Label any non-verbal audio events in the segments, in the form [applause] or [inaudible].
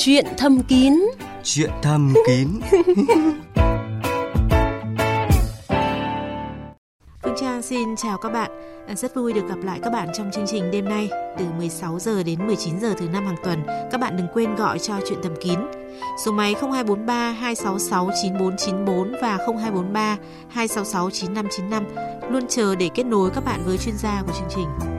Chuyện thầm kín Chuyện thầm kín [laughs] Phương Trang xin chào các bạn. À, Rất vui được gặp lại các bạn trong chương trình đêm nay từ 16 giờ đến 19 giờ thứ năm hàng tuần. Các bạn đừng quên gọi cho chuyện thầm kín. Số máy 0243 266 9494 và 0243 266 9595 luôn chờ để kết nối các bạn với chuyên gia của chương trình.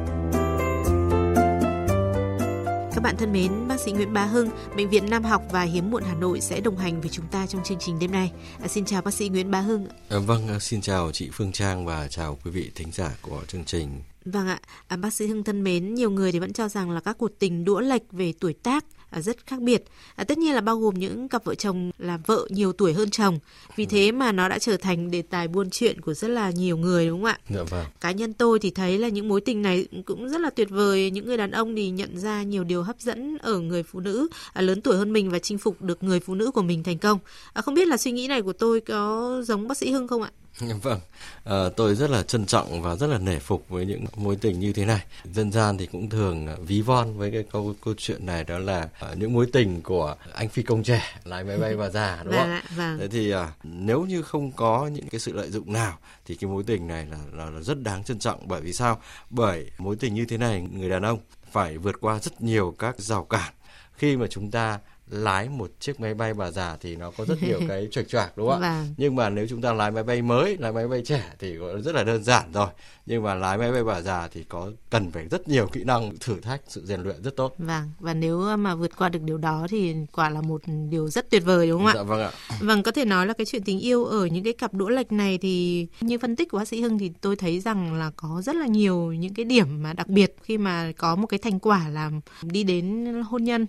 Các bạn thân mến, bác sĩ Nguyễn Bá Hưng, Bệnh viện Nam học và Hiếm muộn Hà Nội sẽ đồng hành với chúng ta trong chương trình đêm nay. À, xin chào bác sĩ Nguyễn Bá Hưng. À, vâng, xin chào chị Phương Trang và chào quý vị thính giả của chương trình. Vâng ạ, à, bác sĩ Hưng thân mến, nhiều người thì vẫn cho rằng là các cuộc tình đũa lệch về tuổi tác rất khác biệt. À, tất nhiên là bao gồm những cặp vợ chồng là vợ nhiều tuổi hơn chồng. Vì thế mà nó đã trở thành đề tài buôn chuyện của rất là nhiều người đúng không ạ? Dạ vâng. Cá nhân tôi thì thấy là những mối tình này cũng rất là tuyệt vời. Những người đàn ông thì nhận ra nhiều điều hấp dẫn ở người phụ nữ à, lớn tuổi hơn mình và chinh phục được người phụ nữ của mình thành công. À, không biết là suy nghĩ này của tôi có giống bác sĩ Hưng không ạ? [laughs] Vâng, à, tôi rất là trân trọng và rất là nể phục với những mối tình như thế này. Dân gian thì cũng thường ví von với cái câu câu chuyện này đó là à, những mối tình của anh phi công trẻ lái máy bay [laughs] và già đúng không? Vâng vâng. Thế thì à, nếu như không có những cái sự lợi dụng nào thì cái mối tình này là, là, là rất đáng trân trọng bởi vì sao? Bởi mối tình như thế này người đàn ông phải vượt qua rất nhiều các rào cản khi mà chúng ta lái một chiếc máy bay bà già thì nó có rất nhiều [laughs] cái choạch choạc đúng không ạ? Vâng. Nhưng mà nếu chúng ta lái máy bay mới, lái máy bay trẻ thì rất là đơn giản rồi. Nhưng mà lái máy bay bà già thì có cần phải rất nhiều kỹ năng thử thách, sự rèn luyện rất tốt. Vâng, và nếu mà vượt qua được điều đó thì quả là một điều rất tuyệt vời đúng không Dạ ạ? vâng ạ. Vâng, có thể nói là cái chuyện tình yêu ở những cái cặp đũa lệch này thì như phân tích của bác sĩ Hưng thì tôi thấy rằng là có rất là nhiều những cái điểm mà đặc biệt khi mà có một cái thành quả là đi đến hôn nhân.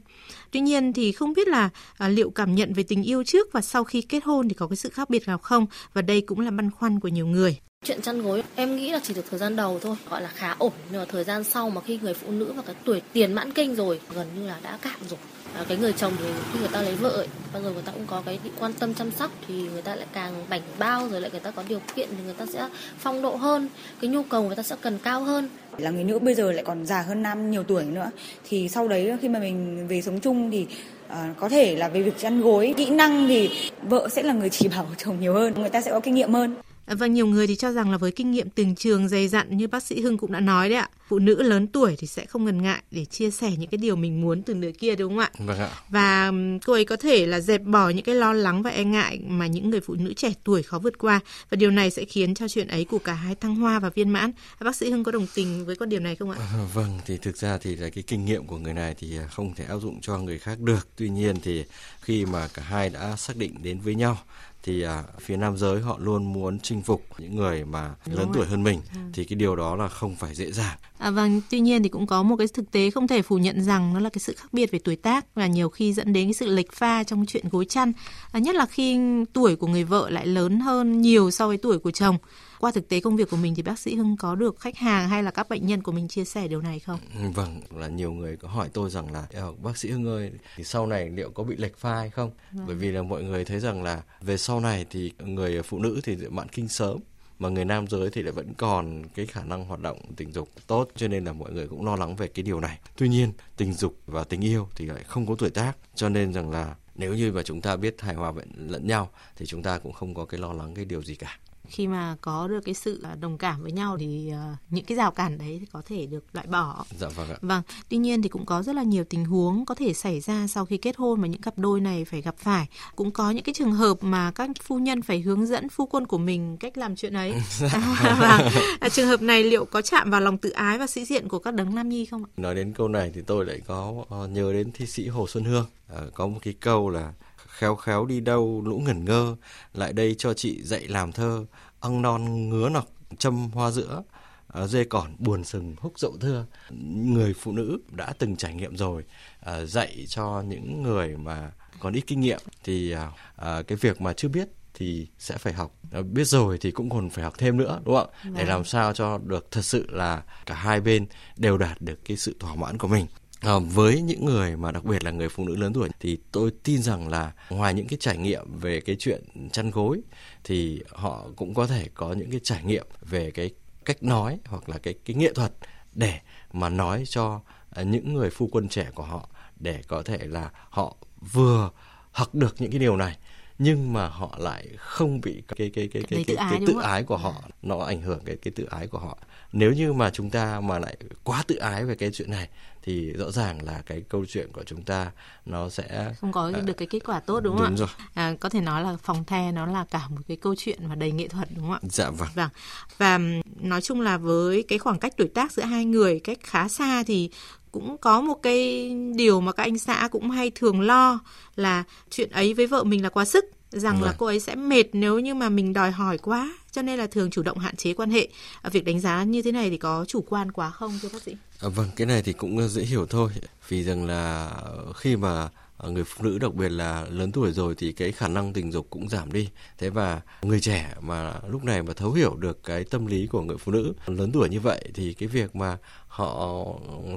Tuy nhiên thì không biết là à, liệu cảm nhận về tình yêu trước và sau khi kết hôn thì có cái sự khác biệt nào không? Và đây cũng là băn khoăn của nhiều người. Chuyện chăn gối em nghĩ là chỉ được thời gian đầu thôi gọi là khá ổn. Nhưng mà thời gian sau mà khi người phụ nữ vào cái tuổi tiền mãn kinh rồi gần như là đã cạn rồi. À, cái người chồng thì khi người ta lấy vợ ấy, bao giờ người ta cũng có cái quan tâm chăm sóc thì người ta lại càng bảnh bao rồi lại người ta có điều kiện thì người ta sẽ phong độ hơn cái nhu cầu người ta sẽ cần cao hơn. Là người nữ bây giờ lại còn già hơn nam nhiều tuổi nữa. Thì sau đấy khi mà mình về sống chung thì à, có thể là về việc chăn gối kỹ năng thì vợ sẽ là người chỉ bảo [laughs] chồng nhiều hơn người ta sẽ có kinh nghiệm hơn. Và nhiều người thì cho rằng là với kinh nghiệm từng trường dày dặn như bác sĩ Hưng cũng đã nói đấy ạ, phụ nữ lớn tuổi thì sẽ không ngần ngại để chia sẻ những cái điều mình muốn từ nửa kia đúng không ạ? Vâng ạ. Và cô ấy có thể là dẹp bỏ những cái lo lắng và e ngại mà những người phụ nữ trẻ tuổi khó vượt qua và điều này sẽ khiến cho chuyện ấy của cả hai thăng hoa và viên mãn. Bác sĩ Hưng có đồng tình với quan điểm này không ạ? À, Vâng, thì thực ra thì là cái kinh nghiệm của người này thì à, không thể áp dụng cho người khác được. Tuy nhiên thì khi mà cả hai đã xác định đến với nhau thì à, phía nam giới họ luôn muốn chinh phục những người mà Đúng lớn rồi. tuổi hơn mình thì cái điều đó là không phải dễ dàng. À, vâng, tuy nhiên thì cũng có một cái thực tế không thể phủ nhận rằng nó là cái sự khác biệt về tuổi tác và nhiều khi dẫn đến cái sự lệch pha trong chuyện gối chăn. À, nhất là khi tuổi của người vợ lại lớn hơn nhiều so với tuổi của chồng. Qua thực tế công việc của mình thì bác sĩ Hưng có được khách hàng hay là các bệnh nhân của mình chia sẻ điều này không? Ừ, Vâng, là nhiều người có hỏi tôi rằng là "Ờ, bác sĩ Hưng ơi, thì sau này liệu có bị lệch pha hay không? Bởi vì là mọi người thấy rằng là về sau này thì người phụ nữ thì mãn kinh sớm mà người nam giới thì lại vẫn còn cái khả năng hoạt động tình dục tốt cho nên là mọi người cũng lo lắng về cái điều này. Tuy nhiên, tình dục và tình yêu thì lại không có tuổi tác cho nên rằng là nếu như mà chúng ta biết hài hòa lẫn nhau thì chúng ta cũng không có cái lo lắng cái điều gì cả. Khi mà có được cái sự à, đồng cảm với nhau thì à, những cái rào cản đấy thì có thể được loại bỏ. Dạ vâng ạ. Vâng, tuy nhiên thì cũng có rất là nhiều tình huống có thể xảy ra sau khi kết hôn mà những cặp đôi này phải gặp phải. Cũng có những cái trường hợp mà các phu nhân phải hướng dẫn phu quân của mình cách làm chuyện ấy. À, [laughs] [laughs] vâng. À, trường hợp này liệu có chạm vào lòng tự ái và sĩ diện của các đấng nam nhi không ạ? Nói đến câu này thì tôi lại có ờ, nhớ đến thi sĩ Hồ Xuân Hương. Ờ, có một cái câu là khéo khéo đi đâu lũ ngẩn ngơ, lại đây cho chị dạy làm thơ, ong non ngứa nọc châm hoa giữa, ờ, dê còn buồn sừng húc dậu thưa. Người phụ nữ đã từng trải nghiệm rồi, ờ, dạy cho những người mà còn ít kinh nghiệm thì à, cái việc mà chưa biết thì sẽ phải học. Ờ, biết rồi thì cũng còn phải học thêm nữa đúng không? Ạ để làm sao cho được thật sự là cả hai bên đều đạt được cái sự thỏa mãn của mình À, với những người mà đặc biệt là người phụ nữ lớn tuổi thì tôi tin rằng là ngoài những cái trải nghiệm về cái chuyện chăn gối thì họ cũng có thể có những cái trải nghiệm về cái cách nói hoặc là cái cái nghệ thuật để mà nói cho à, những người phu quân trẻ của họ để có thể là họ vừa học được những cái điều này nhưng mà họ lại không bị cái cái cái cái cái, cái, cái tự ái của họ nó ảnh hưởng cái cái tự ái của họ. Nếu như mà chúng ta mà lại quá tự ái về cái chuyện này thì rõ ràng là cái câu chuyện của chúng ta nó sẽ không có được cái kết quả tốt đúng không đúng ạ? Rồi. À, có thể nói là phòng the nó là cả một cái câu chuyện mà đầy nghệ thuật đúng không ạ? Dạ vâng. Vâng. Và nói chung là với cái khoảng cách tuổi tác giữa hai người cách khá xa thì cũng có một cái điều mà các anh xã cũng hay thường lo là chuyện ấy với vợ mình là quá sức rằng vâng. là cô ấy sẽ mệt nếu như mà mình đòi hỏi quá cho nên là thường chủ động hạn chế quan hệ à, việc đánh giá như thế này thì có chủ quan quá không thưa bác sĩ à, vâng cái này thì cũng dễ hiểu thôi vì rằng là khi mà người phụ nữ đặc biệt là lớn tuổi rồi thì cái khả năng tình dục cũng giảm đi thế và người trẻ mà lúc này mà thấu hiểu được cái tâm lý của người phụ nữ lớn tuổi như vậy thì cái việc mà họ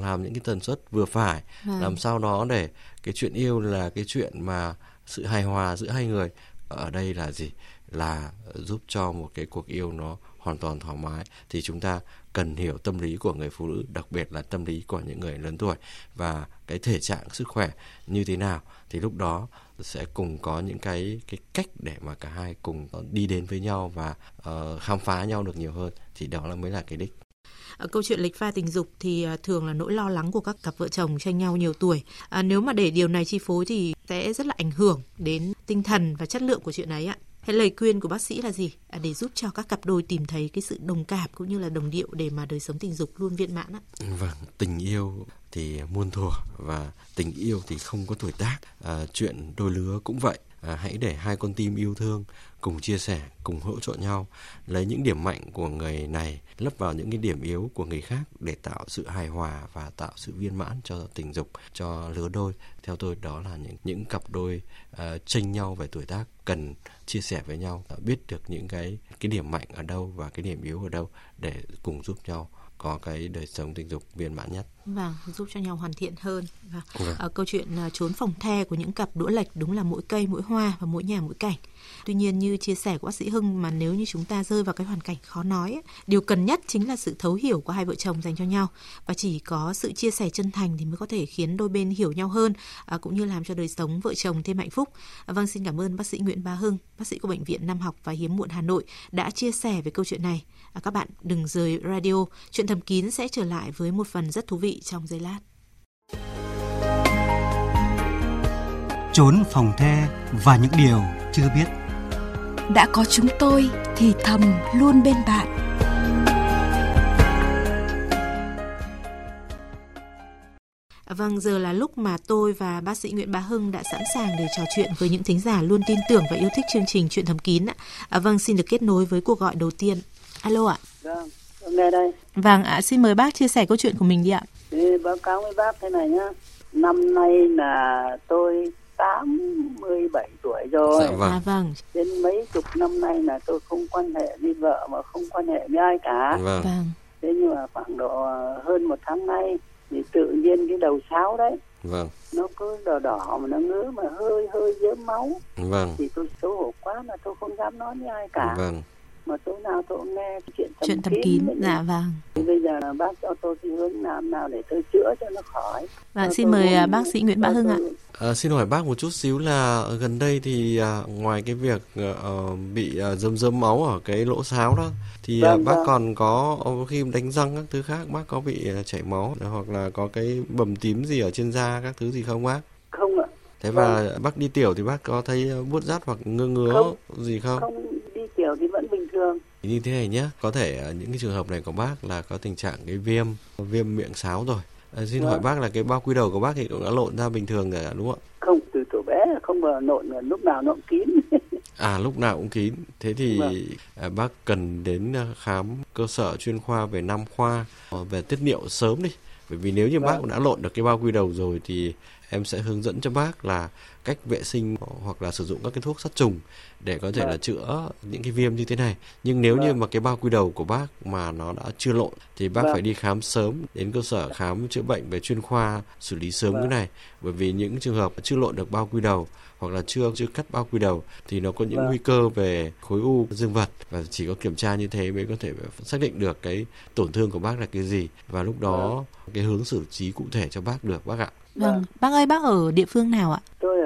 làm những cái tần suất vừa phải à. làm sao đó để cái chuyện yêu là cái chuyện mà sự hài hòa giữa hai người ở đây là gì? Là giúp cho một cái cuộc yêu nó hoàn toàn thoải mái. Thì chúng ta cần hiểu tâm lý của người phụ nữ đặc biệt là tâm lý của những người lớn tuổi. Và cái thể trạng sức khỏe như thế nào thì lúc đó sẽ cùng có những cái cái cách để mà cả hai cùng đi đến với nhau và uh, khám phá nhau được nhiều hơn. Thì đó là mới là cái đích. Ờ, câu chuyện lịch pha tình dục thì ờ, thường là nỗi lo lắng của các cặp vợ chồng tranh nhau nhiều tuổi. À, nếu mà để điều này chi phối thì sẽ rất là ảnh hưởng đến tinh thần và chất lượng của chuyện ấy ạ. Thế lời khuyên của bác sĩ là gì à, để giúp cho các cặp đôi tìm thấy cái sự đồng cảm cũng như là đồng điệu để mà đời sống tình dục luôn viên mãn ạ? Vâng, tình yêu thì muôn thuở và tình yêu thì không có tuổi tác. À, chuyện đôi lứa cũng vậy. À, hãy để hai con tim yêu thương cùng chia sẻ, cùng hỗ trợ nhau, lấy những điểm mạnh của người này lấp vào những cái điểm yếu của người khác để tạo sự hài hòa và tạo sự viên mãn cho tình dục, cho lứa đôi. Theo tôi đó là những những cặp đôi ờ, uh, tranh nhau về tuổi tác cần chia sẻ với nhau, biết được những cái cái điểm mạnh ở đâu và cái điểm yếu ở đâu để cùng giúp nhau có cái đời sống tình dục viên mãn nhất. Vâng, giúp cho nhau hoàn thiện hơn. Vâng. Vâng. À, câu chuyện à, trốn phòng the của những cặp đũa lệch đúng là mỗi cây mỗi hoa và mỗi nhà mỗi cảnh. Tuy nhiên như chia sẻ của bác sĩ Hưng mà nếu như chúng ta rơi vào cái hoàn cảnh khó nói, điều cần nhất chính là sự thấu hiểu của hai vợ chồng dành cho nhau và chỉ có sự chia sẻ chân thành thì mới có thể khiến đôi bên hiểu nhau hơn à, cũng như làm cho đời sống vợ chồng thêm hạnh phúc. À, vâng, xin cảm ơn bác sĩ Nguyễn Bá Hưng, bác sĩ của bệnh viện Nam học và Hiếm muộn Hà Nội đã chia sẻ về câu chuyện này. À, các bạn đừng rời radio, chuyện thầm kín sẽ trở lại với một phần rất thú vị trong giây lát. Trốn phòng the và những điều chưa biết. Đã có chúng tôi thì thầm luôn bên bạn. Vâng, giờ là lúc mà tôi và bác sĩ Nguyễn Bá Hưng đã sẵn sàng để trò chuyện với những thính giả luôn tin tưởng và yêu thích chương trình Chuyện thầm kín ạ. À, vâng, xin được kết nối với cuộc gọi đầu tiên. Alo ạ. Vâng, nghe đây. Vâng ạ, xin mời bác chia sẻ câu chuyện của mình đi ạ. Báo cáo với bác thế này nhá. Năm nay là tôi 87 tuổi rồi. Dạ vâng. À, vâng. Đến mấy chục năm nay là tôi không quan hệ với vợ mà không quan hệ với ai cả. Vâng. vâng. Thế nhưng mà khoảng độ hơn một tháng nay thì tự nhiên cái đầu sáo đấy vâng nó cứ đỏ đỏ mà nó ngứa mà hơi hơi dớm máu vâng thì tôi xấu hổ quá mà tôi không dám nói với ai cả vâng mà tối nào tôi cũng nghe chuyện thầm chuyện thầm kín dạ vâng bây giờ là bác cho tôi cái hướng làm nào để tôi chữa cho nó khỏi vâng xin mời muốn... bác sĩ Nguyễn Bá Hưng ạ À, xin hỏi bác một chút xíu là gần đây thì à, ngoài cái việc uh, bị uh, dơm dơm máu ở cái lỗ sáo đó thì vâng, uh, bác vâng. còn có khi đánh răng các thứ khác bác có bị uh, chảy máu hoặc là có cái bầm tím gì ở trên da các thứ gì không bác? Không ạ. Thế và vâng. bác đi tiểu thì bác có thấy buốt rát hoặc ngứa ngứa không, gì không? Không tiểu thì vẫn bình thường. Như thế này nhé, có thể những cái trường hợp này của bác là có tình trạng cái viêm viêm miệng sáo rồi À, xin vâng. hỏi bác là cái bao quy đầu của bác thì cũng đã lộn ra bình thường rồi đúng không ạ? Không, từ tuổi bé không bao lộn lúc nào nó cũng kín. [laughs] à lúc nào cũng kín. Thế thì vâng. À, bác cần đến à, khám cơ sở chuyên khoa về nam khoa ờ, về tiết niệu sớm đi. Bởi vì nếu như vâng. bác cũng đã lộn được cái bao quy đầu rồi thì em sẽ hướng dẫn cho bác là cách vệ sinh hoặc là sử dụng các cái thuốc sát trùng để có thể vâng. là chữa những cái viêm như thế này nhưng nếu vâng. như mà cái bao quy đầu của bác mà nó đã chưa lộn thì bác vâng. phải đi khám sớm đến cơ sở khám chữa bệnh về chuyên khoa xử lý sớm vâng. cái này bởi vì những trường hợp chưa lộn được bao quy đầu hoặc là chưa chưa cắt bao quy đầu thì nó có những vâng. nguy cơ về khối u dương vật và chỉ có kiểm tra như thế mới có thể xác định được cái tổn thương của bác là cái gì và lúc đó vâng. cái hướng xử trí cụ thể cho bác được bác ạ Vâng, bác ơi bác ở địa phương nào ạ? Tôi.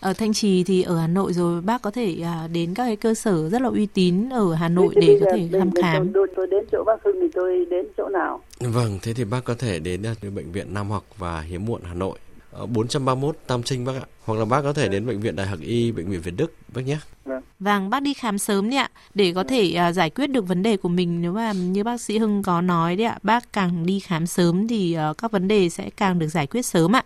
Ở Thanh Trì thì ở Hà Nội rồi bác có thể à, đến các cái cơ sở rất là uy tín ở Hà Nội để có thể thăm khám. Tôi, tôi đến chỗ bác Hưng thì tôi đến chỗ nào? Vâng, thế thì bác có thể đến ờ, bệnh viện Nam học và Hiếm muộn Hà Nội. Ở 431 Tam Trinh bác ạ. Hoặc là bác có thể đến bệnh viện Đại học Y, bệnh viện Việt Đức bác nhé. Vâng, bác đi khám sớm đi ạ, để có thể à, giải quyết được vấn đề của mình. Nếu mà như bác sĩ Hưng có nói đấy ạ, bác càng đi khám sớm thì à, các vấn đề sẽ càng được giải quyết sớm ạ.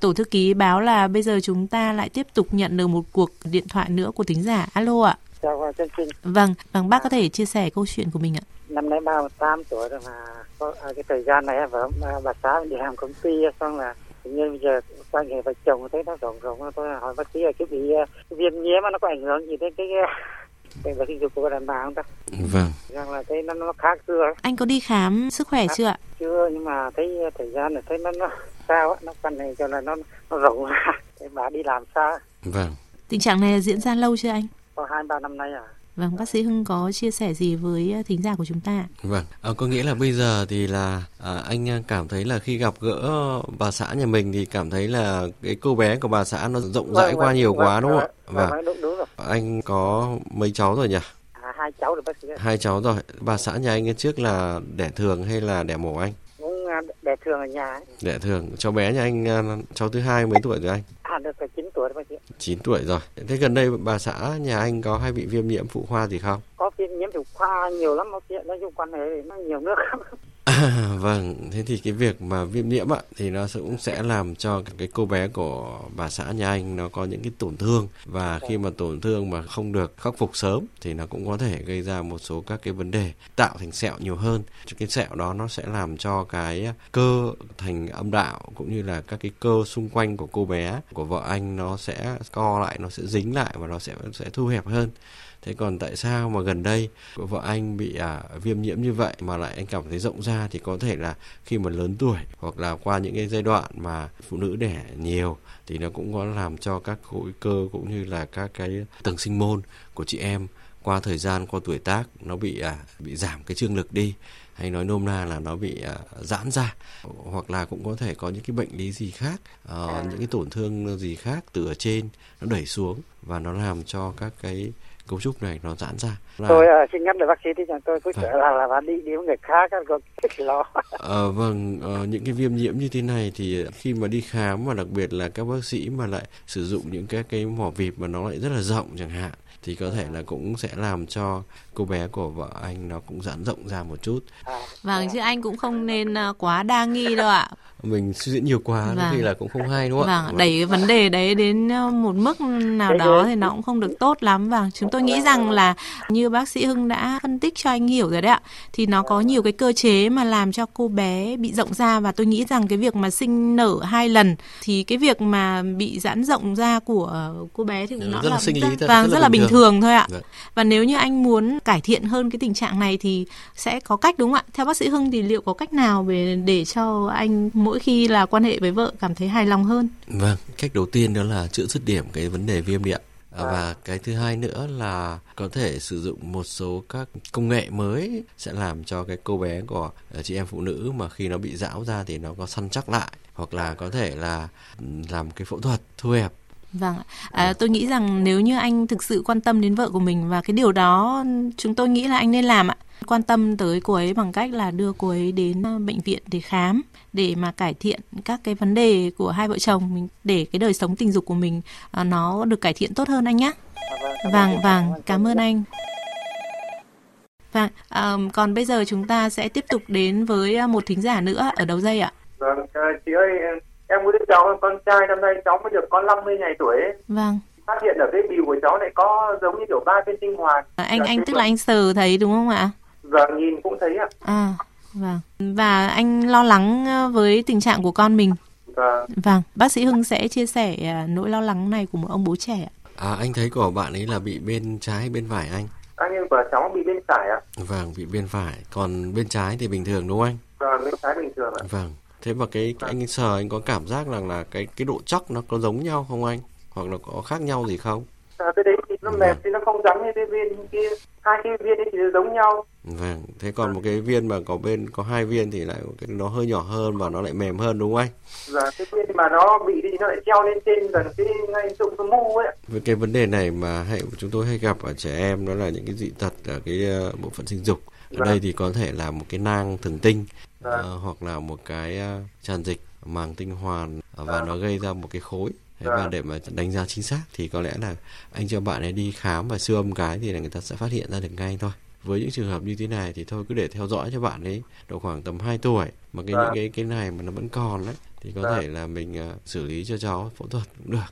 Tổ thư ký báo là bây giờ chúng ta lại tiếp tục nhận được một cuộc điện thoại nữa của thính giả. Alo ạ. Chào chương trình. Vâng, vâng bác có thể chia sẻ câu chuyện của mình ạ. Năm nay 38 tuổi rồi mà có à, cái thời gian này vợ à, bà xã đi làm công ty xong là tự nhiên bây giờ quan hệ vợ chồng thấy nó rộng rộng tôi hỏi bác sĩ là cái bị à, viêm nhiễm nó có ảnh hưởng gì đến cái cái cái sinh dục của đàn bà không ta? Vâng. Rằng là thấy nó nó khác xưa Anh có đi khám sức khỏe chưa ạ? chưa nhưng mà thấy thời gian này thấy nó nó sao á nó quan hệ cho là nó nó rộng ra [laughs] cái bà đi làm xa Vâng. Tình trạng này diễn ra lâu chưa anh? có hai ba năm nay à Vâng, bác sĩ Hưng có chia sẻ gì với à, thính giả của chúng ta? Vâng, à, có nghĩa là bây giờ thì là à, anh cảm thấy là khi gặp gỡ bà xã nhà mình thì cảm thấy là cái cô bé của bà xã nó rộng rãi Vâng, qua vâng, nhiều vâng, quá đúng không ạ? vâng, Vâng. vâng, đúng đúng rồi Anh có mấy cháu rồi nhỉ? à, hai cháu rồi bác sĩ. Hai cháu rồi. Bà xã nhà anh trước là đẻ thường hay là đẻ mổ anh? Đẻ thường ở nhà ấy. Đẻ thường. Cháu bé nhà anh à, cháu thứ hai mấy tuổi rồi anh? à được 9 tuổi rồi bác ạ. 9 tuổi rồi. Thế gần đây bà xã nhà anh có hay bị viêm nhiễm phụ khoa gì không? có viêm nhiễm phụ khoa nhiều lắm bác ạ. nói chung quan hệ nó nhiều nước À, [laughs] vâng, thế thì cái việc mà viêm nhiễm ạ thì nó sẽ- cũng sẽ làm cho cái cô bé của bà xã nhà anh nó có những cái tổn thương và khi mà tổn thương mà không được khắc phục sớm thì nó cũng có thể gây ra một số các cái vấn đề tạo thành sẹo nhiều hơn. Cái sẹo đó nó sẽ làm cho cái cơ thành âm đạo cũng như là các cái cơ xung quanh của cô bé của vợ anh nó sẽ co lại, nó sẽ dính lại và nó sẽ sẽ thu hẹp hơn. Thế còn tại sao mà gần đây vợ anh bị à, viêm nhiễm như vậy mà lại anh cảm thấy rộng ra thì có thể là khi mà lớn tuổi hoặc là qua những cái giai đoạn mà phụ nữ đẻ nhiều thì nó cũng có làm cho các khối cơ cũng như là các cái tầng sinh môn của chị em qua thời gian qua tuổi tác nó bị à, bị giảm cái trương lực đi. Hay nói nôm na là nó bị à, giãn ra hoặc là cũng có thể có những cái bệnh lý gì khác ờ, những cái tổn thương gì khác từ ở trên nó đẩy xuống và nó làm cho các cái cấu trúc này nó giãn ra là tôi uh, xin nhắc lời bác sĩ thì tôi cứ Vâng. sợ là là bà đi đi với người khác còn rất lo [laughs] Ờ, vâng, ờ, những cái viêm nhiễm như thế này thì khi mà đi khám mà đặc biệt là các bác sĩ mà lại sử dụng những cái cái mỏ vịt mà nó lại rất là rộng chẳng hạn thì có thể là cũng sẽ làm cho cô bé của vợ anh nó cũng giãn rộng ra một chút. à, Vâng, chứ anh cũng không nên à, quá đa nghi đâu ạ. Mình suy diễn nhiều quá Vâng. khi là cũng không hay đúng không ạ? Vâng, đẩy cái vấn đề đấy đến một mức nào đó thì nó cũng không được tốt lắm. Vâng, chúng tôi nghĩ rằng là như bác sĩ Hưng đã phân tích cho anh hiểu rồi đấy ạ. Thì nó có nhiều cái cơ chế mà làm cho cô bé bị rộng ra và tôi nghĩ rằng cái việc mà sinh nở hai lần thì cái việc mà bị giãn rộng ra của cô bé thì Nó rất là sinh lý thôi, vâng, rất rất là bình thường. thường thôi ạ. Vâng. Và nếu như anh muốn cải thiện hơn cái tình trạng này thì sẽ có cách đúng không ạ? Theo bác sĩ Hưng thì liệu có cách nào về để cho anh mỗi khi là quan hệ với vợ cảm thấy hài lòng hơn? Vâng, cách đầu tiên đó là chữa dứt điểm cái vấn đề viêm điện. À, Và cái thứ hai nữa là có thể sử dụng một số các công nghệ mới sẽ làm cho cái cô bé của ờ, chị em phụ nữ mà khi nó bị gião ra thì nó có săn chắc lại hoặc là có thể là làm cái phẫu thuật thu hẹp Vâng, ạ. à, tôi nghĩ rằng nếu như anh thực sự quan tâm đến vợ của mình và cái điều đó chúng tôi nghĩ là anh nên làm ạ. Quan tâm tới cô ấy bằng cách là đưa cô ấy đến ờ, bệnh viện để khám để mà cải thiện các cái vấn đề của hai vợ chồng mình để cái đời sống tình dục của mình ờ, nó được cải thiện tốt hơn anh nhé. Vâng, vâng, cảm ơn anh. Vâng, à, còn bây giờ chúng ta sẽ tiếp tục đến với ờ, một thính giả nữa ở đầu dây ạ. Vâng, à, chị ơi, em có đứa cháu con trai năm nay cháu mới được có 50 ngày tuổi ấy. Vâng, Phát hiện ở cái bìu của cháu này có giống như kiểu ba viên tinh hoàn. anh Dạ, anh thế tức là anh sờ thấy đúng không ạ? Vâng, nhìn cũng thấy ạ. À, vâng. Và anh lo lắng ờ, với tình trạng của con mình. Vâng, Vâng, bác sĩ Hưng sẽ chia sẻ à, nỗi lo lắng này của một ông bố trẻ ạ. À anh thấy của bạn ấy là bị bên trái bên phải anh? anh em của cháu bị bên phải ạ. Vâng, bị bên phải, còn bên trái thì bình thường đúng không anh? Vâng, bên trái bình thường ạ. Vâng. Thế mà cái, cái anh sờ anh có cảm giác rằng là cái cái độ chắc nó có giống nhau không anh? Hoặc là có khác nhau gì không? À, cái đấy thì nó Vâng. mềm thì nó không giống như cái viên kia. Hai cái viên ấy thì giống nhau. Vâng, thế còn một cái viên mà có bên có hai viên thì lại cái nó hơi nhỏ hơn và nó lại mềm hơn đúng không anh? Dạ, cái viên mà nó bị thì nó lại treo lên trên gần cái ngay dụng cái mu ấy. Với cái vấn đề này mà hay chúng tôi hay gặp ở trẻ em đó là những cái dị tật ở cái ờ, bộ phận sinh dục. Ở Vâng. đây thì có thể là một cái nang thần tinh Vâng. ờ, hoặc là một cái ờ, tràn dịch màng tinh hoàn và Vâng. nó gây ra một cái khối. Thế và Vâng. để mà đánh giá chính xác thì có lẽ là anh cho bạn ấy đi khám và siêu âm cái thì là người ta sẽ phát hiện ra được ngay thôi. Với những trường hợp như thế này thì thôi cứ để theo dõi cho bạn ấy độ khoảng tầm 2 tuổi mà cái Vâng. những cái cái này mà nó vẫn còn đấy thì có Vâng. thể là mình ờ, xử lý cho cháu phẫu thuật cũng được.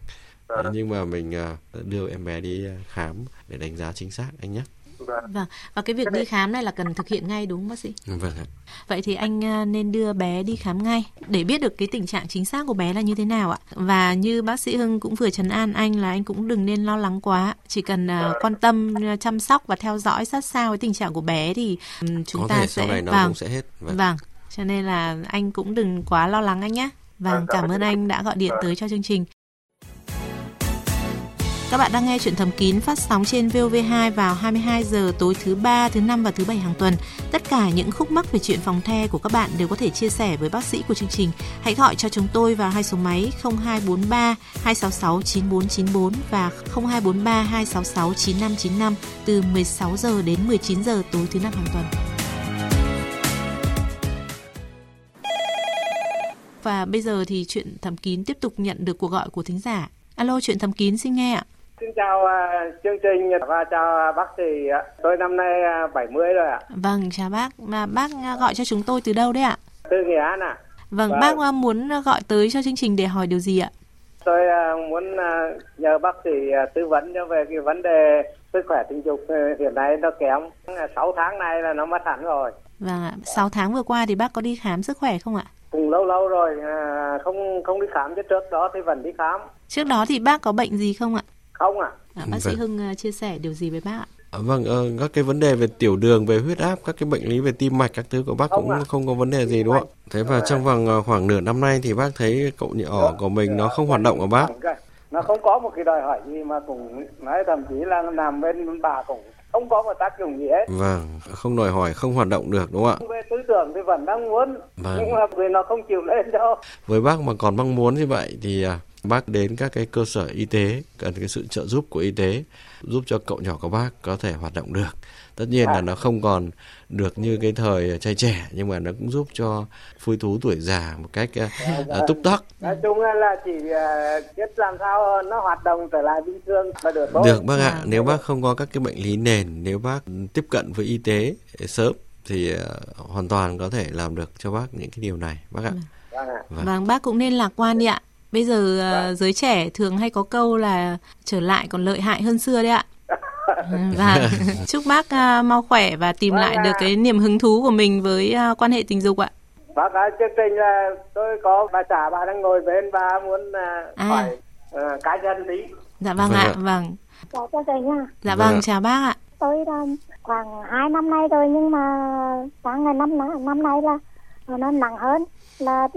Vâng. Thế nhưng mà mình ờ, đưa em bé đi ờ, khám để đánh giá chính xác anh nhé. Vâng. Vâng, và cái việc đi khám này là cần thực hiện ngay đúng không bác sĩ? Vâng ạ. Vậy thì anh à, nên đưa bé đi khám ngay để biết được cái tình trạng chính xác của bé là như thế nào ạ. Và như bác sĩ Hưng cũng vừa trấn an anh là anh cũng đừng nên lo lắng quá, chỉ cần à, quan tâm à, chăm sóc và theo dõi sát sao cái tình trạng của bé thì chúng có ta thể sẽ sau này nó vâng, cũng sẽ hết. Vâng. vâng. Cho nên là anh cũng đừng quá lo lắng anh nhé. Vâng, Vâng, cảm ơn anh đã gọi điện Vâng. tới cho chương trình. Các bạn đang nghe chuyện thầm kín phát sóng trên VOV2 vào 22 giờ tối thứ ba, thứ năm và thứ bảy hàng tuần. Tất cả những khúc mắc về chuyện phòng the của các bạn đều có thể chia sẻ với bác sĩ của chương trình. Hãy gọi cho chúng tôi vào hai số máy 0243 266 9494 và 0243 266 9595 từ 16 giờ đến 19 giờ tối thứ năm hàng tuần. Và bây giờ thì chuyện thầm kín tiếp tục nhận được cuộc gọi của thính giả. Alo, chuyện thầm kín xin nghe ạ. Xin chào à, chương trình và chào bác sĩ. Tôi năm nay à, 70 rồi ạ. Vâng, chào bác. Mà bác à, gọi cho chúng tôi từ đâu đấy ạ? Từ Nghệ An ạ. Vâng, Vâng. bác à, muốn à, gọi tới cho chương trình để hỏi điều gì ạ? Tôi à, muốn à, nhờ bác sĩ à, tư vấn cho về cái vấn đề sức khỏe tình dục à, hiện nay nó kém. 6 tháng nay là nó mất hẳn rồi. Vâng ạ, 6 tháng vừa qua thì bác có đi khám sức khỏe không ạ? Cũng lâu lâu rồi à, không không đi khám chứ trước đó thì vẫn đi khám. Trước đó thì bác có bệnh gì không ạ? Không ạ. À, bác sĩ Vâng. Hưng à, chia sẻ điều gì với bác ạ? À, Vâng, ờ, các cái vấn đề về tiểu đường, về huyết áp, các cái bệnh lý về tim mạch các thứ của bác Không cũng ạ. không có vấn đề gì đúng không ạ? Thế và trong vòng ờ, khoảng nửa năm nay thì bác thấy cậu nhỏ của mình nó không hoạt động ở bác. Nó không có một cái đòi hỏi gì mà cũng nói thậm chí là nằm bên bà cũng không có một tác dụng gì hết. Vâng, không đòi hỏi, không hoạt động được đúng không ạ? về tư tưởng thì vẫn đang muốn Vâng. nhưng mà vì nó không chịu lên đâu Với bác mà còn mong muốn như vậy thì à, bác đến các cái cơ sở y tế cần cái sự trợ giúp của y tế giúp cho cậu nhỏ của bác có thể hoạt động được. Tất nhiên là nó không còn được như cái thời trai trẻ nhưng mà nó cũng giúp cho phui thú tuổi già một cách à, à, túc tắc. nói chung là chỉ uh, biết làm sao nó hoạt động trở lại bình thường là được thôi Được bác ạ, nếu bác không có các cái bệnh lý nền, nếu bác tiếp cận với y tế sớm thì hoàn toàn có thể làm được cho bác những cái điều này bác ạ. Vâng ạ. Vâng. Vâng, bác cũng nên lạc quan đi ạ. Bây giờ à, giới trẻ thường hay có câu là trở lại còn lợi hại hơn xưa đấy ạ. [laughs] Vâng, chúc bác à, mau khỏe và tìm Vâng lại ạ. được cái niềm hứng thú của mình với à, quan hệ tình dục ạ. bác ơi chương trình là tôi có bà xã bà đang ngồi bên và muốn uh, À. hỏi uh, cá nhân tí Dạ vâng, Vâng ạ, ạ. vâng. Chào chương trình nha. Dạ Vâng vâng, ạ. chào bác ạ. Tôi là khoảng 2 năm nay rồi nhưng mà sáng ngày năm năm nay là nó nặng hơn. Là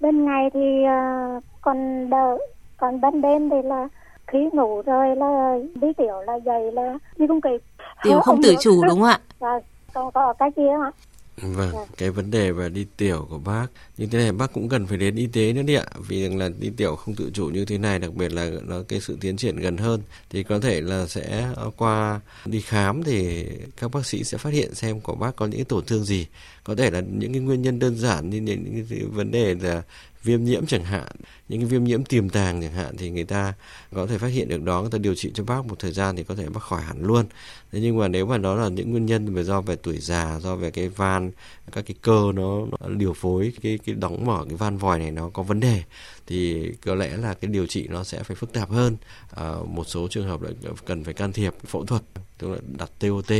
bên ngày thì ờ, còn đỡ, còn bên đêm thì là khi ngủ rồi là đi tiểu là dậy là đi không kịp. Tiểu không tự chủ đúng không ạ? Rồi, [laughs] còn có cái kia ạ. Vâng, cái vấn đề về đi tiểu của bác như thế này bác cũng cần phải đến y tế nữa đi ạ vì rằng là đi tiểu không tự chủ như thế này đặc biệt là nó cái sự tiến triển gần hơn thì có thể là sẽ qua đi khám thì các bác sĩ sẽ phát hiện xem của bác có những cái tổn thương gì có thể là những cái nguyên nhân đơn giản như những những cái vấn đề là viêm nhiễm chẳng hạn những cái viêm nhiễm tiềm tàng chẳng hạn thì người ta có thể phát hiện được đó người ta điều trị cho bác một thời gian thì có thể bác khỏi hẳn luôn. Thế nhưng mà nếu mà đó là những nguyên nhân về do về tuổi già do về cái van các cái cơ nó, nó điều phối cái cái đóng mở cái van vòi này nó có vấn đề thì có lẽ là cái điều trị nó sẽ phải phức tạp hơn. À, một số trường hợp lại cần phải can thiệp phẫu thuật tức là đặt TOT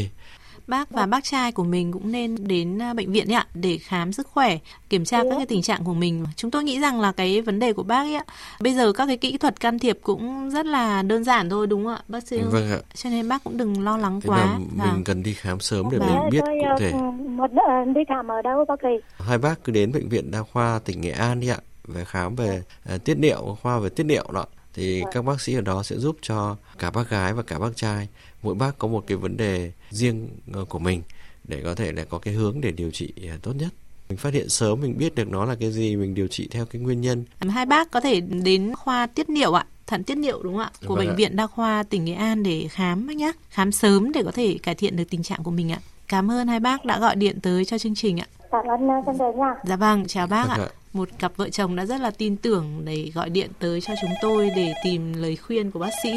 Bác và bác trai của mình cũng nên đến à, bệnh viện ạ để khám sức khỏe, kiểm tra các cái tình trạng của mình. Chúng tôi nghĩ rằng là cái vấn đề của bác ấy ạ, bây giờ các cái kỹ thuật can thiệp cũng rất là đơn giản thôi đúng không ạ, bác sĩ? vâng ạ Cho nên bác cũng đừng lo lắng thế quá. mà Vâng. mình cần đi khám sớm để Vâng. mình biết tôi cụ ờ, thể một ờ, đi khám ở đâu bác sĩ? hai bác cứ đến bệnh viện đa khoa tỉnh Nghệ An đi ạ về khám về à, tiết niệu khoa về tiết niệu đó thì các bác sĩ ở đó sẽ giúp cho cả bác gái và cả bác trai mỗi bác có một cái vấn đề riêng ờ, của mình để có thể là có cái hướng để điều trị à, tốt nhất. Mình phát hiện sớm mình biết được nó là cái gì mình điều trị theo cái nguyên nhân. Hai bác có thể đến khoa tiết niệu ạ thận tiết niệu đúng không ạ? Của Vâng bệnh ạ. viện đa khoa tỉnh nghệ an để khám bác nhé khám sớm để có thể cải thiện được tình trạng của mình ạ. Cảm ơn hai bác đã gọi điện tới cho chương trình ạ cảm ơn uh, chân đề nha dạ vâng chào bác Vâng ạ ạ. một cặp vợ chồng đã rất là tin tưởng để gọi điện tới cho chúng tôi để tìm lời khuyên của bác sĩ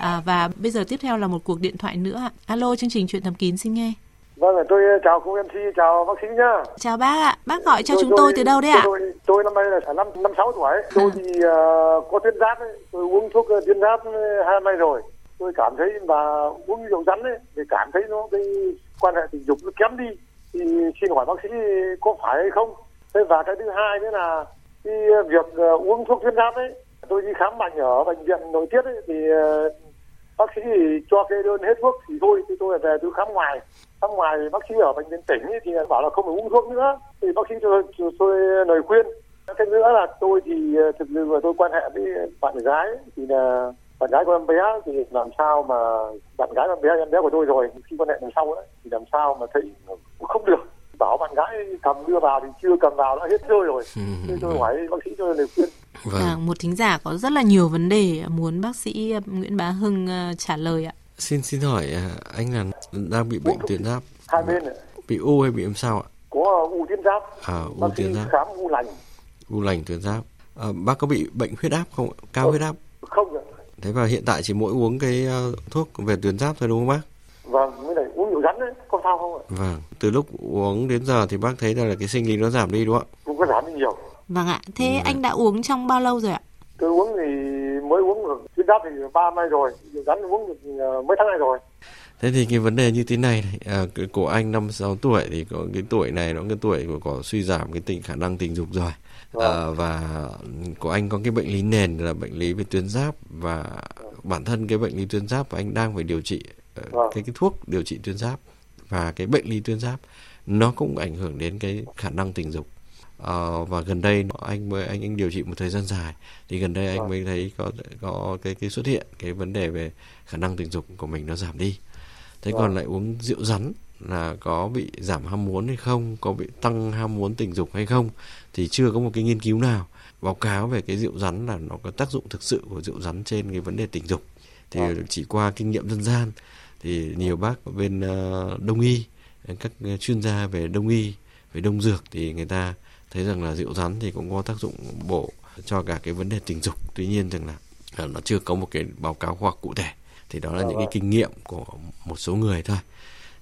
à, và bây giờ tiếp theo là một cuộc điện thoại nữa ạ alo chương trình chuyện thầm kín xin nghe Vâng, tôi chào cô MC, chào bác sĩ nhá. chào bác ạ bác gọi cho chúng tôi từ đâu đấy ạ Tôi, tôi năm nay là năm năm sáu tuổi. Tôi thì ờ, có tuyến giáp ấy, tôi uống thuốc ờ, tuyến giáp ờ, hai năm nay rồi. Tôi cảm thấy và uống rượu rắn ấy thì cảm thấy nó cái quan hệ tình dục nó kém đi. Thì xin hỏi bác sĩ có phải hay không? Và cái thứ hai nữa là cái việc ờ, uống thuốc tuyến giáp ấy, tôi đi khám bệnh ở bệnh viện nội tiết ấy thì ờ, bác sĩ thì cho kê đơn hết thuốc thì thôi thì tôi về tôi khám ngoài. Khám ngoài thì bác sĩ ở bệnh viện tỉnh ấy thì bảo là không phải uống thuốc nữa. Thì bác sĩ cho cho tôi lời khuyên. Thêm nữa là tôi thì ờ, thực sự là tôi quan hệ với bạn gái thì là bạn gái của em bé thì làm sao mà bạn gái em bé em bé của tôi rồi khi quan hệ lần sau ấy, thì làm sao mà thấy không được. Bảo bạn gái cầm đưa vào thì chưa cầm vào đã hết rơi rồi. Nên tôi hỏi bác sĩ cho lời khuyên. Vâng. À, một thính giả có rất là nhiều vấn đề muốn bác sĩ ờ, Nguyễn Bá Hưng ờ, trả lời ạ. xin xin hỏi à, anh là đang bị bệnh tuyến giáp. Hai bên bị u hay bị làm sao ạ? Có u tuyến giáp. À u bác tuyến giáp. khám u lành. U lành tuyến giáp. À, bác có bị bệnh huyết áp không cao huyết áp? không ạ. Thế và hiện tại chỉ mỗi uống cái ờ, thuốc về tuyến giáp thôi đúng không bác vâng mới lại uống rượu rắn đấy có sao không ạ vâng từ lúc uống đến giờ thì bác thấy là cái sinh lý nó giảm đi đúng không ạ cũng có giảm đi nhiều Vâng ạ. Thế Ừ. anh đã uống trong bao lâu rồi ạ? tôi uống thì mới uống được tuyến giáp thì ba năm rồi rượu rắn uống được ờ, mấy tháng nay rồi Thế thì cái vấn đề như thế này, này à, cái của anh năm sáu tuổi thì có cái tuổi này nó cái tuổi của có suy giảm cái tình khả năng tình dục rồi. À, và của anh có cái bệnh lý nền là bệnh lý về tuyến giáp và bản thân cái bệnh lý tuyến giáp của anh đang phải điều trị ờ, Vâng. cái cái thuốc điều trị tuyến giáp và cái bệnh lý tuyến giáp nó cũng ảnh hưởng đến cái khả năng tình dục. Ờ, và gần đây anh mới anh anh điều trị một thời gian dài thì gần đây anh mới thấy có có cái cái xuất hiện cái vấn đề về khả năng tình dục của mình nó giảm đi. Thế còn lại uống rượu rắn là có bị giảm ham muốn hay không có bị tăng ham muốn tình dục hay không thì chưa có một cái nghiên cứu nào báo cáo về cái rượu rắn là nó có tác dụng thực sự của rượu rắn trên cái vấn đề tình dục. Thì chỉ qua kinh nghiệm dân gian thì nhiều bác ở bên ờ, đông y các chuyên gia về đông y về đông dược thì người ta thấy rằng là rượu rắn thì cũng có tác dụng bổ cho cả cái vấn đề tình dục. Tuy nhiên rằng là ờ, nó chưa có một cái báo cáo khoa học cụ thể. Thì đó là những cái kinh nghiệm của một số người thôi.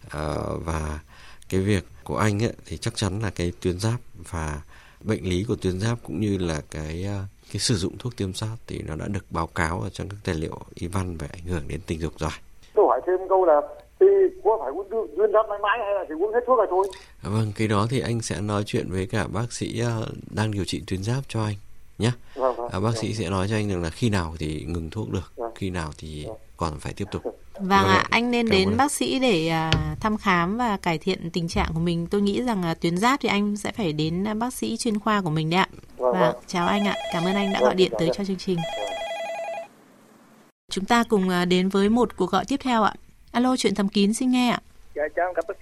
Ờ, và cái việc của anh ấy, thì chắc chắn là cái tuyến giáp và bệnh lý của tuyến giáp cũng như là cái ờ, cái sử dụng thuốc tiêm soát thì nó đã được báo cáo ở trong các tài liệu y văn về ảnh hưởng đến tình dục rồi. Tôi hỏi thêm câu là thì có phải uống tuyến- giáp mãi mãi hay là chỉ uống hết thuốc rồi thôi? Vâng cái đó thì anh sẽ nói chuyện với cả bác sĩ ờ, đang điều trị tuyến giáp cho anh nhé. Vâng vâng. À, bác sĩ sẽ nói cho anh rằng là khi nào thì ngừng thuốc được Vâng. khi nào thì còn phải tiếp tục Vâng Vâng ạ, anh nên Cảm đến ơn. bác sĩ để à, thăm khám và cải thiện tình trạng của mình. Tôi nghĩ rằng là tuyến giáp thì anh sẽ phải đến à, bác sĩ chuyên khoa của mình đấy ạ. Vâng, Vâng, vâng. chào anh ạ. Cảm ơn anh đã Vâng, gọi điện tới cho chương trình. Chúng ta cùng à, đến với một cuộc gọi tiếp theo ạ. Alo, chuyện thầm kín xin nghe ạ. Dạ cho em gặp bác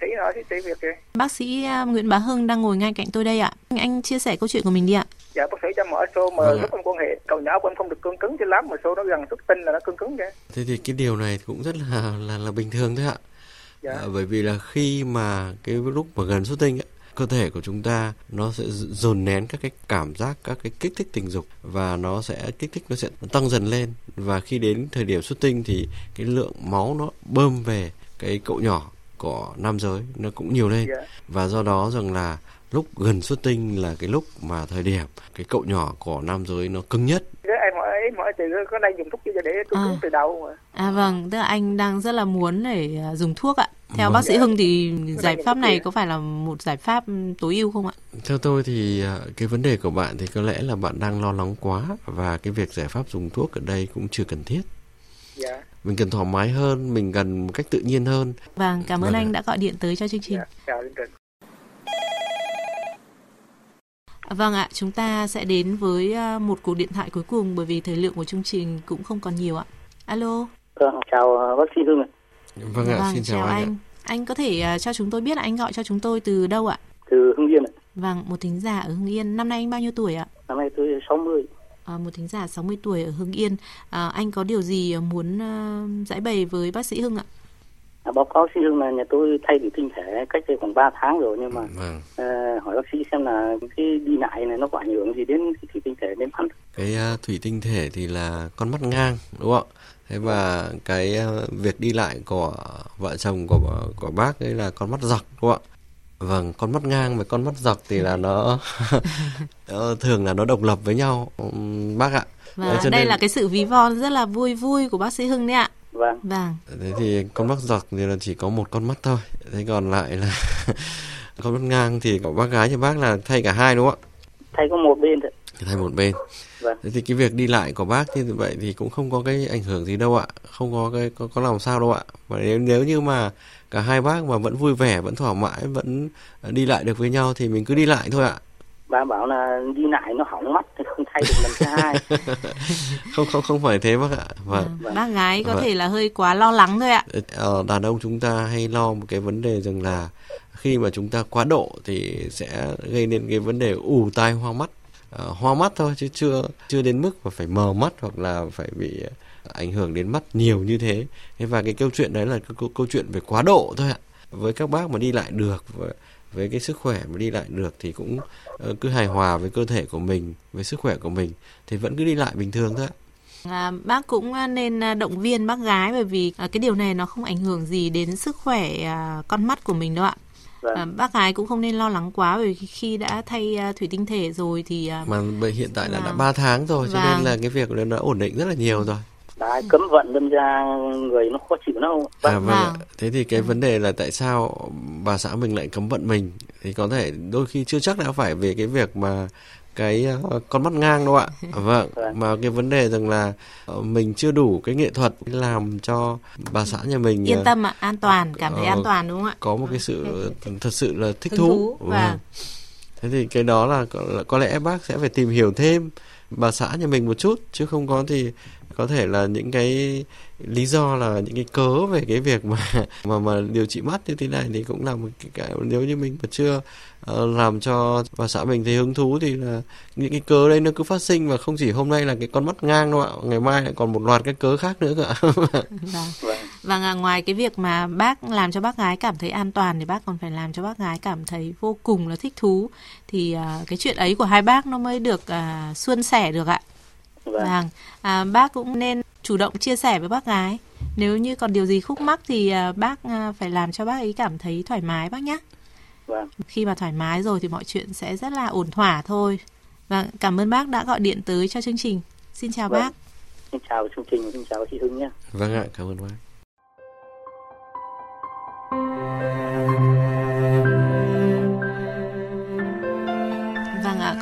sĩ việc kìa. Bác sĩ à, Nguyễn Bá Hưng đang ngồi ngay cạnh tôi đây ạ. Anh, anh chia sẻ câu chuyện của mình đi ạ. Dạ bác sĩ cho mở số mà Vâng lúc em quan hệ cậu nhỏ của em không được cương cứng cho lắm mà số nó gần xuất tinh là nó cương cứng kìa. thế thì cái điều này cũng rất là là là bình thường thôi ạ Dạ. à, bởi vì là khi mà cái lúc mà gần xuất tinh ấy, cơ thể của chúng ta nó sẽ dồn nén các cái cảm giác các cái kích thích tình dục và nó sẽ kích thích nó sẽ tăng dần lên và khi đến thời điểm xuất tinh thì cái lượng máu nó bơm về cái cậu nhỏ của nam giới nó cũng nhiều lên Dạ. và do đó rằng là lúc gần xuất tinh là cái lúc mà thời điểm cái cậu nhỏ của nam giới nó cứng nhất em hỏi em hỏi từ có đang dùng thuốc chưa để cương À. từ đầu mà. À vâng, tức là anh đang rất là muốn để à, dùng thuốc ạ. Theo Vâng. bác sĩ Hưng thì giải dùng pháp này có phải là một giải pháp tối ưu không ạ? Theo tôi thì à, cái vấn đề của bạn thì có lẽ là bạn đang lo lắng quá và cái việc giải pháp dùng thuốc ở đây cũng chưa cần thiết. Dạ. Mình cần thoải mái hơn, mình cần một cách tự nhiên hơn. Vâng, cảm ơn Vâng anh đã gọi điện tới cho chương trình. Dạ. Chào chương trình. Vâng ạ, chúng ta sẽ đến với à, một cuộc điện thoại cuối cùng bởi vì thời lượng của chương trình cũng không còn nhiều ạ. Alo. Vâng, chào ờ, bác sĩ Hưng. ạ. Vâng ạ, xin chào, anh, ạ. Anh có thể uh, cho chúng tôi biết là anh gọi cho chúng tôi từ đâu ạ? Từ Hưng Yên ạ. Vâng, một thính giả ở Hưng Yên. Năm nay anh bao nhiêu tuổi ạ? Năm nay tôi 60. À, một thính giả 60 tuổi ở Hưng Yên. À, anh có điều gì muốn giải bày với bác sĩ Hưng ạ? À, báo cáo sĩ Hưng là nhà tôi thay đổi tinh thể cách đây khoảng 3 tháng rồi nhưng mà vâng. uh, hỏi bác sĩ xem là cái đi lại này nó có ảnh hưởng gì đến thủy tinh thể đến mắt. Cái uh, thủy tinh thể thì là con mắt ngang đúng không ạ? Thế và cái uh, việc đi lại của vợ chồng của của bác ấy là con mắt dọc đúng không ạ? Vâng, con mắt ngang và con mắt dọc thì là [laughs] nó thường là nó độc lập với nhau bác ạ. Và vâng, đây nên... là cái sự ví von rất là vui vui của bác sĩ Hưng đấy ạ. Vâng. Vâng. Thế thì con mắt dọc thì là chỉ có một con mắt thôi. Thế còn lại là [laughs] con mắt ngang thì có bác gái thì bác là thay cả hai đúng không ạ? Thay có một bên thôi. Thay một bên. Vâng. Thế thì cái việc đi lại của bác thì vậy thì cũng không có cái ảnh hưởng gì đâu ạ, không có cái có, có làm sao đâu ạ. Và nếu nếu như mà cả hai bác mà vẫn vui vẻ, vẫn thỏa mãn, vẫn đi lại được với nhau thì mình cứ đi lại thôi ạ bà bảo là đi lại nó hỏng mắt thay được lần thứ hai. [laughs] Không không không phải thế bác ạ. Vâng. À, bác gái có vâng. thể là hơi quá lo lắng thôi ạ. Ờ, đàn ông chúng ta hay lo một cái vấn đề rằng là khi mà chúng ta quá độ thì sẽ gây nên cái vấn đề ù tai hoa mắt. À, hoa mắt thôi chứ chưa chưa đến mức mà phải mờ mắt hoặc là phải bị ảnh hưởng đến mắt nhiều như thế. Và cái câu chuyện đấy là câu, câu chuyện về quá độ thôi ạ. Với các bác mà đi lại được và với cái sức khỏe mà đi lại được thì cũng uh, cứ hài hòa với cơ thể của mình với sức khỏe của mình thì vẫn cứ đi lại bình thường thôi À, bác cũng à, nên à, động viên bác gái bởi vì à, cái điều này nó không ảnh hưởng gì đến sức khỏe à, con mắt của mình đâu ạ. Vâng. À, bác gái cũng không nên lo lắng quá bởi vì khi đã thay uh, thủy tinh thể rồi thì uh, mà hiện tại là vâng. đã 3 tháng rồi cho vâng. nên là cái việc nó đã ổn định rất là nhiều rồi Đấy, cấm vận đâm ra người nó khó chịu đâu. À vâng, vâng. Thế thì cái vấn đề là tại sao bà xã mình lại cấm vận mình thì có thể đôi khi chưa chắc đã phải về cái việc mà cái uh, con mắt ngang đâu ạ. [laughs] Vâng, vâng, mà cái vấn đề rằng là uh, mình chưa đủ cái nghệ thuật làm cho bà xã nhà mình yên uh, tâm ạ, an toàn, cảm thấy an toàn đúng không ạ? Có một cái sự thật sự là thích thú. thú. Vâng. vâng. Thế thì cái đó là có, có lẽ bác sẽ phải tìm hiểu thêm bà xã nhà mình một chút chứ không có thì có thể là những cái lý do là những cái cớ về cái việc mà [laughs] mà mà điều trị mắt như thế này thì cũng là một cái, cái nếu như mình mà chưa uh, làm cho bà xã mình thấy hứng thú thì là những cái cớ đấy nó cứ phát sinh và không chỉ hôm nay là cái con mắt ngang đâu ạ ngày mai lại còn một loạt cái cớ khác nữa cơ ạ. [laughs] Vâng. vâng ngoài cái việc mà bác làm cho bác gái cảm thấy an toàn thì bác còn phải làm cho bác gái cảm thấy vô cùng là thích thú. Thì uh, cái chuyện ấy của hai bác nó mới được uh, suôn sẻ được ạ. Vâng. vâng. À, bác cũng nên chủ động chia sẻ với bác gái. Nếu như còn điều gì khúc mắc thì à, bác à, phải làm cho bác ấy cảm thấy thoải mái bác nhé. Vâng. Khi mà thoải mái rồi thì mọi chuyện sẽ rất là ổn thỏa thôi. Vâng, cảm ơn bác đã gọi điện tới cho chương trình. Xin chào vâng. bác. Xin chào chương trình, xin chào chị Hưng nhé. Vâng ạ, cảm ơn bác.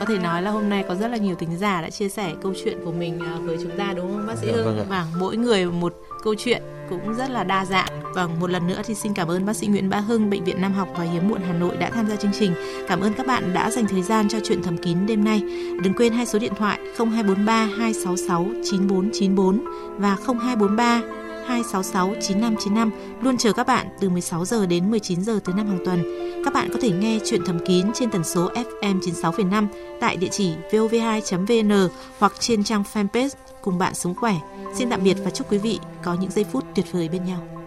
Thể nói là hôm nay có rất là nhiều tính giả đã chia sẻ câu chuyện của mình à, với chúng ta đúng không bác sĩ dạ, Hưng? Vâng, vâng mỗi người một câu chuyện cũng rất là đa dạng. Vâng, một lần nữa thì xin cảm ơn bác sĩ Nguyễn Bá Hưng, Bệnh viện Nam học và Hiếm muộn Hà Nội đã tham gia chương trình. Cảm ơn các bạn đã dành thời gian cho chuyện thầm kín đêm nay. Đừng quên hai số điện thoại 0243 266 9494 và 0243 266 9595 luôn chờ các bạn từ 16 giờ đến 19 giờ thứ năm hàng tuần. Các bạn có thể nghe chuyện thầm kín trên tần số FM 96,5 tại địa chỉ vov2.vn hoặc trên trang fanpage cùng bạn sống khỏe. Xin tạm biệt và chúc quý vị có những giây phút tuyệt vời bên nhau.